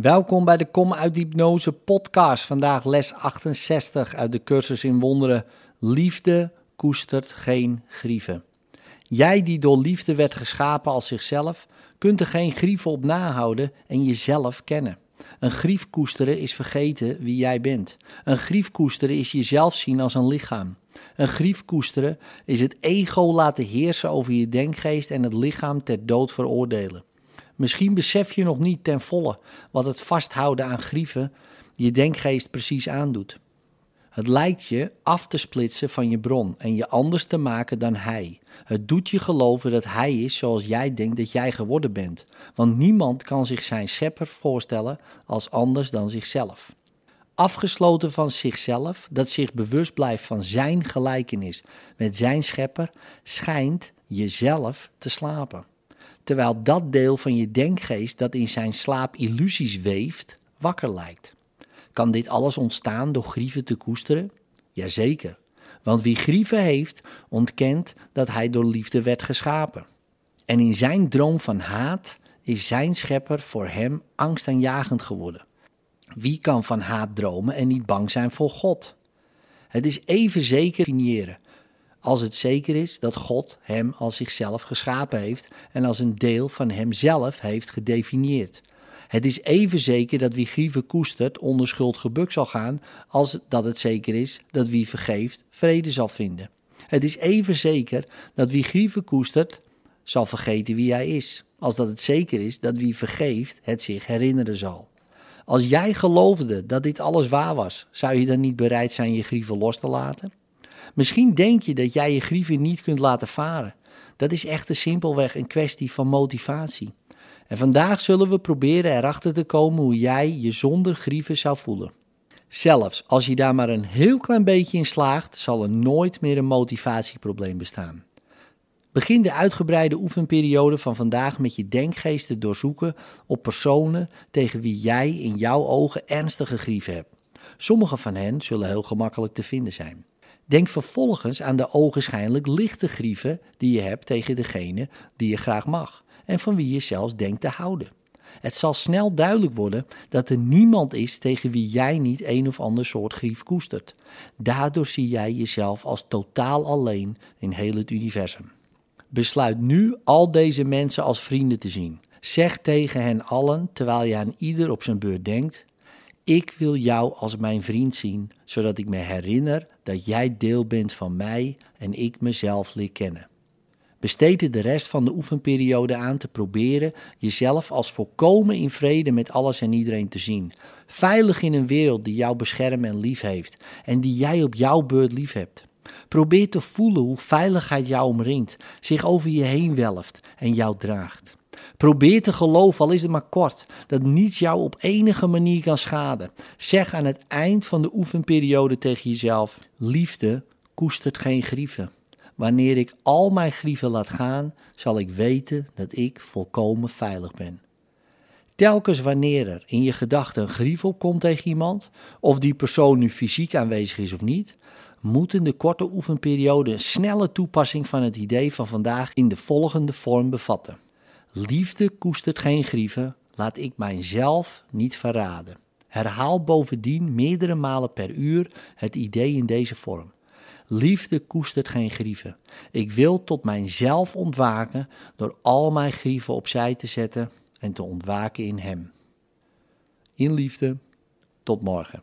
Welkom bij de Kom uit Hypnose podcast. Vandaag les 68 uit de cursus in wonderen. Liefde koestert geen grieven. Jij die door liefde werd geschapen als zichzelf, kunt er geen grieven op nahouden en jezelf kennen. Een grief koesteren is vergeten wie jij bent. Een grief koesteren is jezelf zien als een lichaam. Een grief koesteren is het ego laten heersen over je denkgeest en het lichaam ter dood veroordelen. Misschien besef je nog niet ten volle wat het vasthouden aan grieven je denkgeest precies aandoet. Het lijkt je af te splitsen van je bron en je anders te maken dan hij. Het doet je geloven dat hij is zoals jij denkt dat jij geworden bent. Want niemand kan zich zijn schepper voorstellen als anders dan zichzelf. Afgesloten van zichzelf, dat zich bewust blijft van zijn gelijkenis met zijn schepper, schijnt jezelf te slapen terwijl dat deel van je denkgeest dat in zijn slaap illusies weeft, wakker lijkt. Kan dit alles ontstaan door grieven te koesteren? Jazeker, want wie grieven heeft, ontkent dat hij door liefde werd geschapen. En in zijn droom van haat is zijn schepper voor hem angstaanjagend geworden. Wie kan van haat dromen en niet bang zijn voor God? Het is even zeker definiëren als het zeker is dat God hem als zichzelf geschapen heeft en als een deel van hemzelf heeft gedefinieerd. Het is even zeker dat wie grieven koestert onder schuld gebukt zal gaan, als dat het zeker is dat wie vergeeft vrede zal vinden. Het is even zeker dat wie grieven koestert zal vergeten wie hij is, als dat het zeker is dat wie vergeeft het zich herinneren zal. Als jij geloofde dat dit alles waar was, zou je dan niet bereid zijn je grieven los te laten? Misschien denk je dat jij je grieven niet kunt laten varen. Dat is echter simpelweg een kwestie van motivatie. En vandaag zullen we proberen erachter te komen hoe jij je zonder grieven zou voelen. Zelfs als je daar maar een heel klein beetje in slaagt, zal er nooit meer een motivatieprobleem bestaan. Begin de uitgebreide oefenperiode van vandaag met je denkgeest te doorzoeken op personen tegen wie jij in jouw ogen ernstige grieven hebt. Sommige van hen zullen heel gemakkelijk te vinden zijn. Denk vervolgens aan de ogenschijnlijk lichte grieven die je hebt tegen degene die je graag mag en van wie je zelfs denkt te houden. Het zal snel duidelijk worden dat er niemand is tegen wie jij niet een of ander soort grief koestert. Daardoor zie jij jezelf als totaal alleen in heel het universum. Besluit nu al deze mensen als vrienden te zien. Zeg tegen hen allen, terwijl je aan ieder op zijn beurt denkt: Ik wil jou als mijn vriend zien, zodat ik me herinner dat jij deel bent van mij en ik mezelf leer kennen. Besteed de rest van de oefenperiode aan te proberen jezelf als volkomen in vrede met alles en iedereen te zien. Veilig in een wereld die jou beschermt en lief heeft en die jij op jouw beurt lief hebt. Probeer te voelen hoe veiligheid jou omringt, zich over je heen welft en jou draagt. Probeer te geloven, al is het maar kort, dat niets jou op enige manier kan schaden. Zeg aan het eind van de oefenperiode tegen jezelf: Liefde koestert geen grieven. Wanneer ik al mijn grieven laat gaan, zal ik weten dat ik volkomen veilig ben. Telkens wanneer er in je gedachten een grief opkomt tegen iemand, of die persoon nu fysiek aanwezig is of niet, moeten de korte oefenperiode een snelle toepassing van het idee van vandaag in de volgende vorm bevatten. Liefde koestert geen grieven, laat ik mijzelf niet verraden. Herhaal bovendien meerdere malen per uur het idee in deze vorm. Liefde koestert geen grieven. Ik wil tot mijzelf ontwaken door al mijn grieven opzij te zetten en te ontwaken in Hem. In liefde, tot morgen.